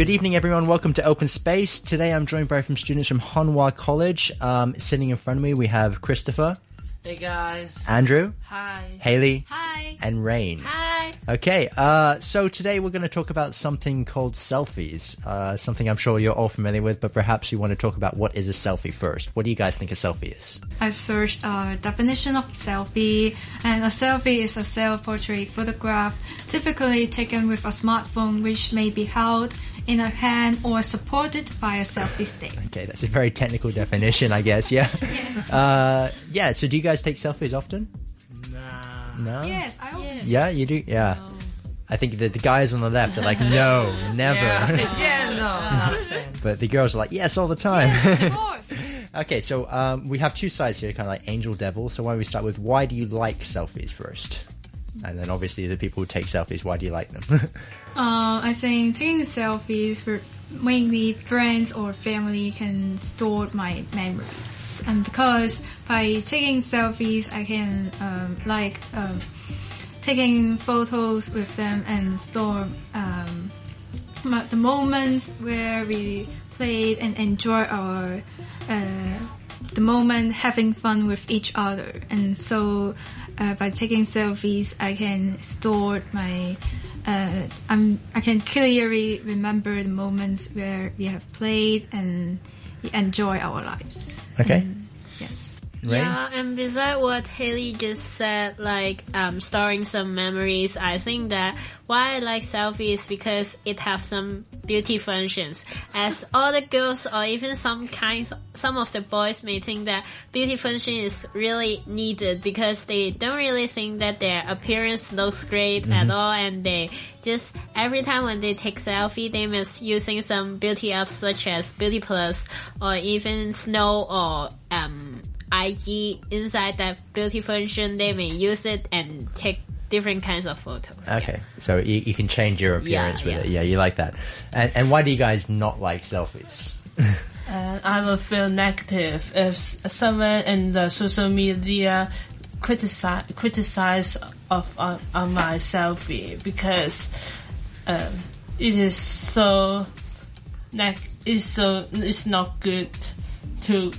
Good evening, everyone. Welcome to Open Space. Today I'm joined by some students from Hon Wah College. Um, sitting in front of me, we have Christopher, Hey guys. Andrew, Hi. Haley, Hi. and Rain. Hi. Okay, uh, so today we're going to talk about something called selfies. Uh, something I'm sure you're all familiar with, but perhaps you want to talk about what is a selfie first. What do you guys think a selfie is? I've searched a definition of selfie, and a selfie is a self-portrait photograph, typically taken with a smartphone, which may be held in a hand or supported by a selfie stick. Okay, that's a very technical definition, I guess. Yeah. Uh, yeah. So, do you guys take selfies often? Nah. No. Yes, I hope. Yeah, you do. Yeah. I think the, the guys on the left are like, no, never. Yeah, yeah no. Not a fan. but the girls are like, yes, all the time. Of course. okay, so um, we have two sides here, kind of like angel devil. So why don't we start with why do you like selfies first? And then obviously the people who take selfies, why do you like them? Uh, I think taking selfies for mainly friends or family can store my memories, and because by taking selfies, I can um, like um, taking photos with them and store um, the moments where we played and enjoy our uh, the moment having fun with each other. And so uh, by taking selfies, I can store my uh, I'm, I can clearly remember the moments where we have played and enjoy our lives. okay. Yes. Rain? Yeah, and beside what Haley just said, like um, storing some memories, I think that why I like selfies is because it has some beauty functions. As all the girls or even some kinds, some of the boys may think that beauty function is really needed because they don't really think that their appearance looks great at all, and they just every time when they take selfie, they must using some beauty apps such as Beauty Plus or even Snow or um IG inside that beauty function, they may use it and take different kinds of photos. Okay, so you, you can change your appearance with yeah. it. Yeah, you like that. And, and why do you guys not like selfies? And I will feel negative if someone in the social media criticize criticize of on, on my selfie because um, it is so neg- it's so it's not good to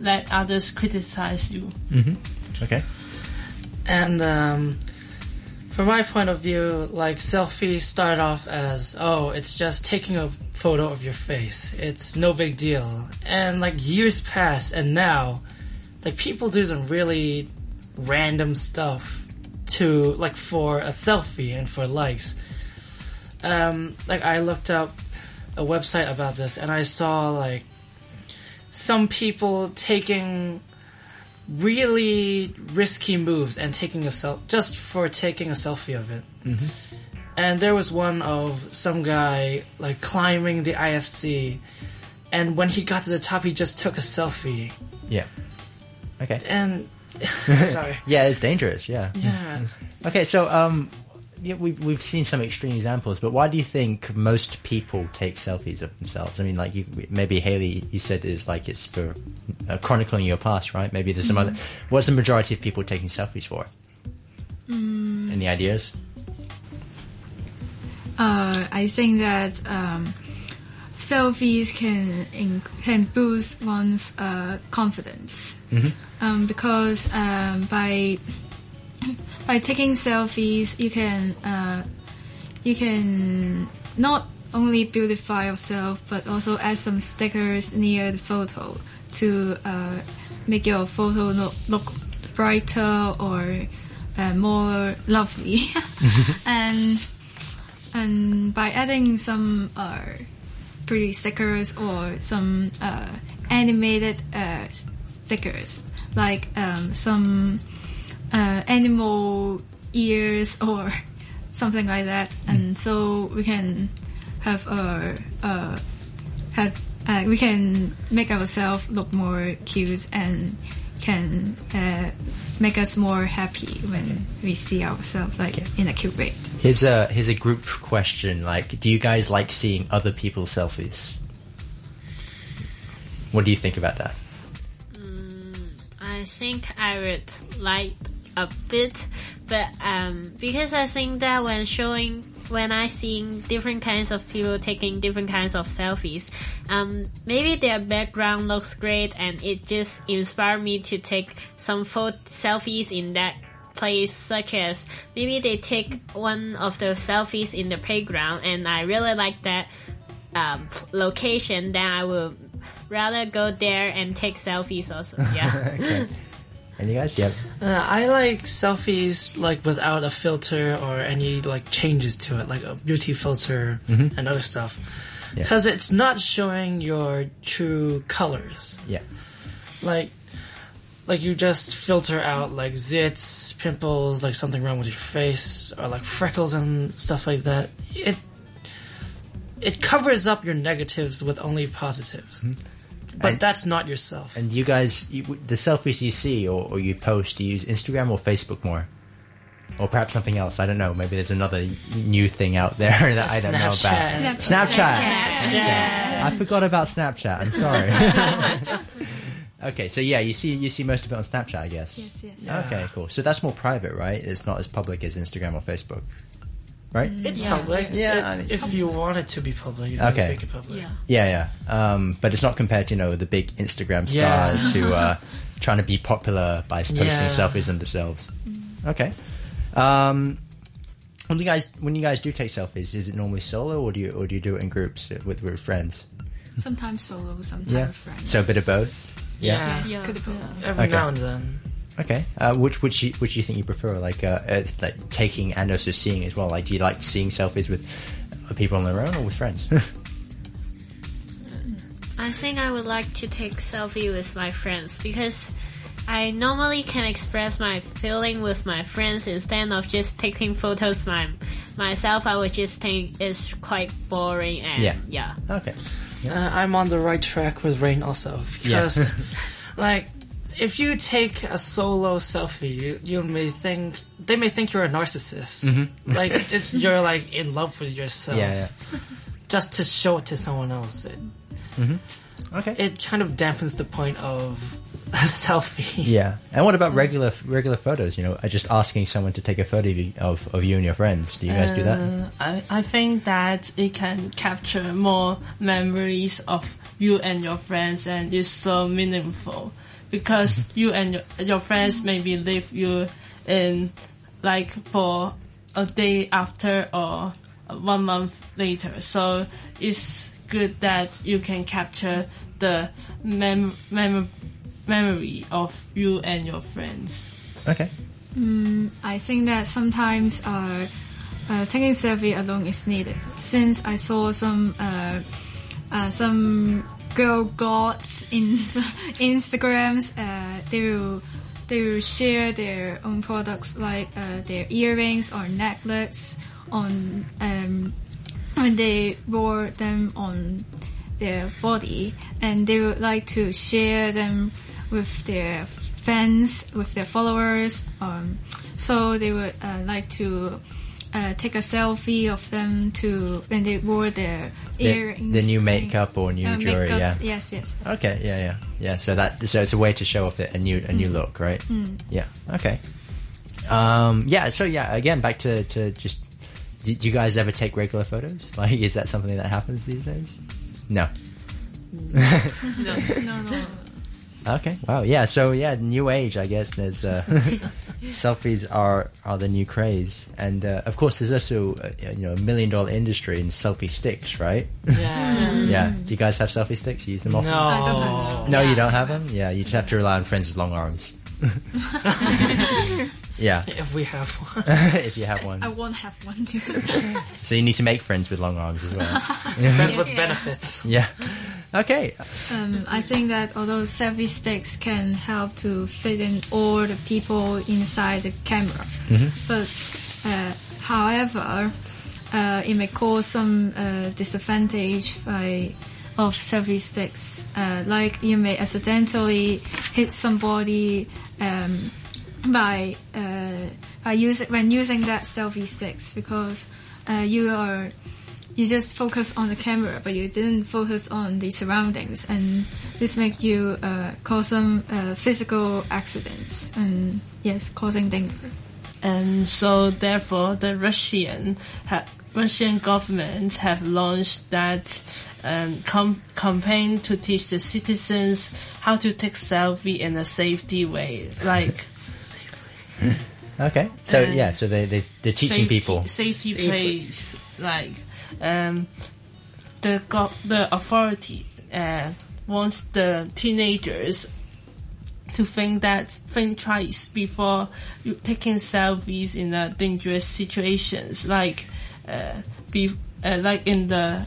let others criticize you. Okay. And um, from my point of view, like selfies start off as oh, it's just taking a photo of your face. It's no big deal. And like years pass, and now, like people do some really random stuff to like for a selfie and for likes. Um, like I looked up a website about this, and I saw like some people taking really risky moves and taking a self just for taking a selfie of it. And there was one of some guy like climbing the IFC, and when he got to the top, he just took a selfie. Yeah. Okay. And sorry, Yeah, it's dangerous. Yeah. yeah. Okay, so um, yeah, we've we've seen some extreme examples, but why do you think most people take selfies of themselves? I mean, like you, maybe Haley, you said it's like it's for uh, chronicling your past, right? Maybe there's some other. What's the majority of people taking selfies for? Any ideas? Uh, I think that um, selfies can in, can boost one's uh, confidence um, because um, by by taking selfies you can uh, you can not only beautify yourself but also add some stickers near the photo to uh, make your photo look, look brighter or uh, more lovely. And and by adding some uh, pretty stickers or some uh, animated uh, stickers like um, some uh, animal ears or something like that and so we can have a, uh have uh, we can make ourselves look more cute and can uh, make us more happy when we see ourselves like in a cute way. Here's a here's a group question. Like, do you guys like seeing other people's selfies? What do you think about that? I think I would like a bit, but um, because I think that when showing when I see different kinds of people taking different kinds of selfies, um, maybe their background looks great and it just inspired me to take some photo selfies in that place such as maybe they take one of those selfies in the playground and I really like that um, location then I will rather go there and take selfies also yeah okay. And you guys, yeah. Uh, I like selfies like without a filter or any like changes to it, like a beauty filter and other stuff. Yeah. Because it's not showing your true colors. Yeah. Like, like you just filter out like zits, pimples, like something wrong with your face, or like freckles and stuff like that. It it covers up your negatives with only positives. But And- that's not yourself. And you guys, you, the selfies you see or, or you post, do you use Instagram or Facebook more? Or perhaps something else. I don't know. Maybe there's another new thing out there that I don't know about. Snapchat. Snapchat. I forgot about Snapchat. I'm sorry. okay, so yeah, you see you see most of it on Snapchat, I guess. Yes, yes. Okay, cool. So that's more private, right? It's not as public as Instagram or Facebook, right? It's public. Yeah, It- if you want it to be public, you Okay. make it public. Yeah. Yeah, yeah. Um, but it's not compared to you know the big Instagram Yeah. stars who are trying to be popular by posting Yeah. selfies of themselves. Okay. Um, when you guys when you guys do take selfies, is it normally solo or do you or do you do it in groups with with friends? Sometimes solo, sometimes Yeah. friends. So a bit of both. Yeah. Yes, Yeah. could. Every Okay. now and then. Okay. Uh, which which you, which do you think you prefer? Like uh, like taking and also seeing as well. Like, do you like seeing selfies with uh, people on their own or with friends? I think I would like to take selfie with my friends because I normally can express my feeling with my friends instead of just taking photos my myself. I would just think it's quite boring and Yeah. yeah. okay. Uh, I'm on the right track with Rain also because, like, if you take a solo selfie, you, you may think they may think you're a narcissist. Like it's you're like in love with yourself. Mm-hmm. Yeah, yeah. Just to show it to someone else, it, Okay. it kind of dampens the point of a selfie. Yeah, and what about regular regular photos? You know, uh, just asking someone to take a photo of you, of, of you and your friends. Do you guys do that? Uh, I, I think that it can capture more memories of you and your friends and it's so meaningful because you and your, your friends maybe leave you in like for a day after or one month later so it's good that you can capture the mem- mem- memory of you and your friends Okay. I think that sometimes uh, uh, taking selfie alone is needed. Since I saw some uh, uh, some girl gods in Instagrams, uh, they will they will share their own products like uh, their earrings or necklaces on um, when they wore them on their body, and they would like to share them with their fans, with their followers. Um, so they would uh, like to uh, take a selfie of them to when they wore their The, earrings, the new makeup or new uh, jewelry. makeups. Yeah. Yes, yes. Okay. Yeah, yeah, yeah. So that so it's a way to show off the, a new a new look, right? Yeah. Okay. Um. Yeah. So yeah. Again, back to to just. Do, do you guys ever take regular photos? Like, is that something that happens these days? No. No, no. Okay. Wow. Yeah. So yeah, new age. I guess there's uh, selfies are are the new craze, and uh, of course there's also uh, you know a million dollar industry in selfie sticks, right? Yeah. yeah. Do you guys have selfie sticks? You use them often? No. I don't have No, you don't have them. Yeah, you just have to rely on friends with long arms. yeah, If we have one. if you have one. I won't have one too. So you need to make friends with long arms as well. Friends with benefits. yeah. Okay. Um, I think that although selfie sticks can help to fit in all the people inside the camera, but uh, however, uh, it may cause some uh, disadvantage by of selfie sticks. Uh, like you may accidentally hit somebody um, by uh, by using when using that selfie sticks because uh, you are you just focus on the camera, but you didn't focus on the surroundings, and this make you uh, cause some uh, physical accidents and yes, causing danger. and so therefore the Russian ha- Russian government have launched that um, com- campaign to teach the citizens how to take selfie in a safety way, like Okay. So Uh, yeah, so they they they're teaching safety, people. safety Safety. place, like um, the go- the authority uh, wants the teenagers to think that think twice before taking selfies in uh, dangerous situations, like uh, be uh, like in the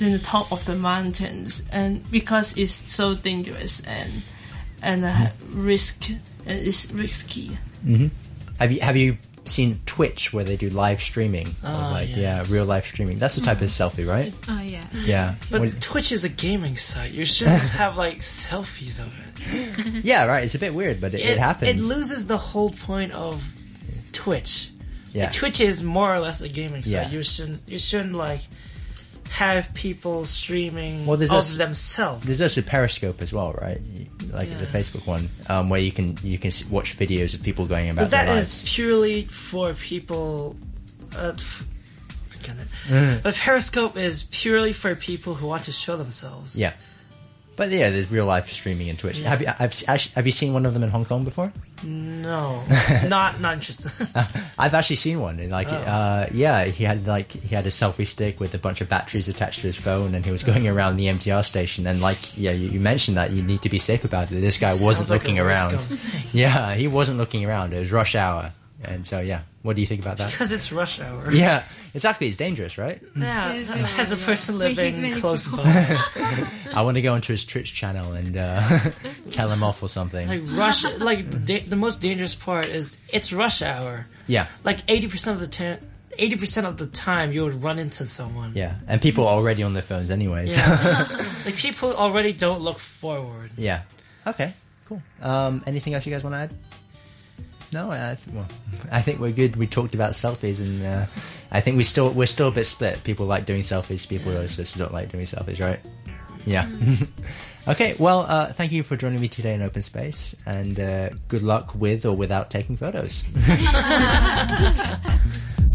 in the top of the mountains, and because it's so dangerous and and uh, risk and it's risky. Have you have you seen Twitch where they do live streaming? Oh, like yeah. yeah. real live streaming. That's the type of mm. selfie, right? Oh yeah. Yeah. But When- Twitch is a gaming site. You shouldn't have like selfies of it. yeah, right. It's a bit weird, but it, it, happens. It loses the whole point of Twitch. yeah. Like, Twitch is more or less a gaming site. Yeah. You shouldn't you shouldn't like have people streaming Well, there's of also- themselves. There's also Periscope as well, right? Like the Facebook one, um, where you can you can watch videos of people going about But that is purely for people. Uh, f- forget it. Mm. But Periscope is purely for people who want to show themselves. Yeah. But yeah, there's real life streaming in Twitch. Yeah. Have you I've, actually- have you seen one of them in Hong Kong before? No, not not interested. I've actually seen one. And like, Oh. uh, yeah, he had like he had a selfie stick with a bunch of batteries attached to his phone, and he was going around the MTR station. And like, yeah, you, you mentioned that you need to be safe about it. This guy wasn't like looking around. Yeah, he wasn't looking around. It was rush hour, and so yeah. What do you think about that? because it's rush hour. Yeah, exactly. It's dangerous, right? Yeah, It is as a person yeah. Living close by, I want to go into his Twitch channel and uh, tell him off or something. like rush, like the, da- the most dangerous part is it's rush hour. yeah, Like eighty percent of the time, eighty percent of the time you would run into someone. yeah, and people are already on their phones anyways. Yeah. like people already don't look forward. Yeah. Okay. Cool. Um, anything else you guys want to add? No, I, I th- well, I think we're good. We talked about selfies, and uh, I think we still we're still a bit split. People like doing selfies. People also don't like doing selfies, right? Yeah. okay. Well, uh, thank you for joining me today in Open Space, and uh, good luck with or without taking photos.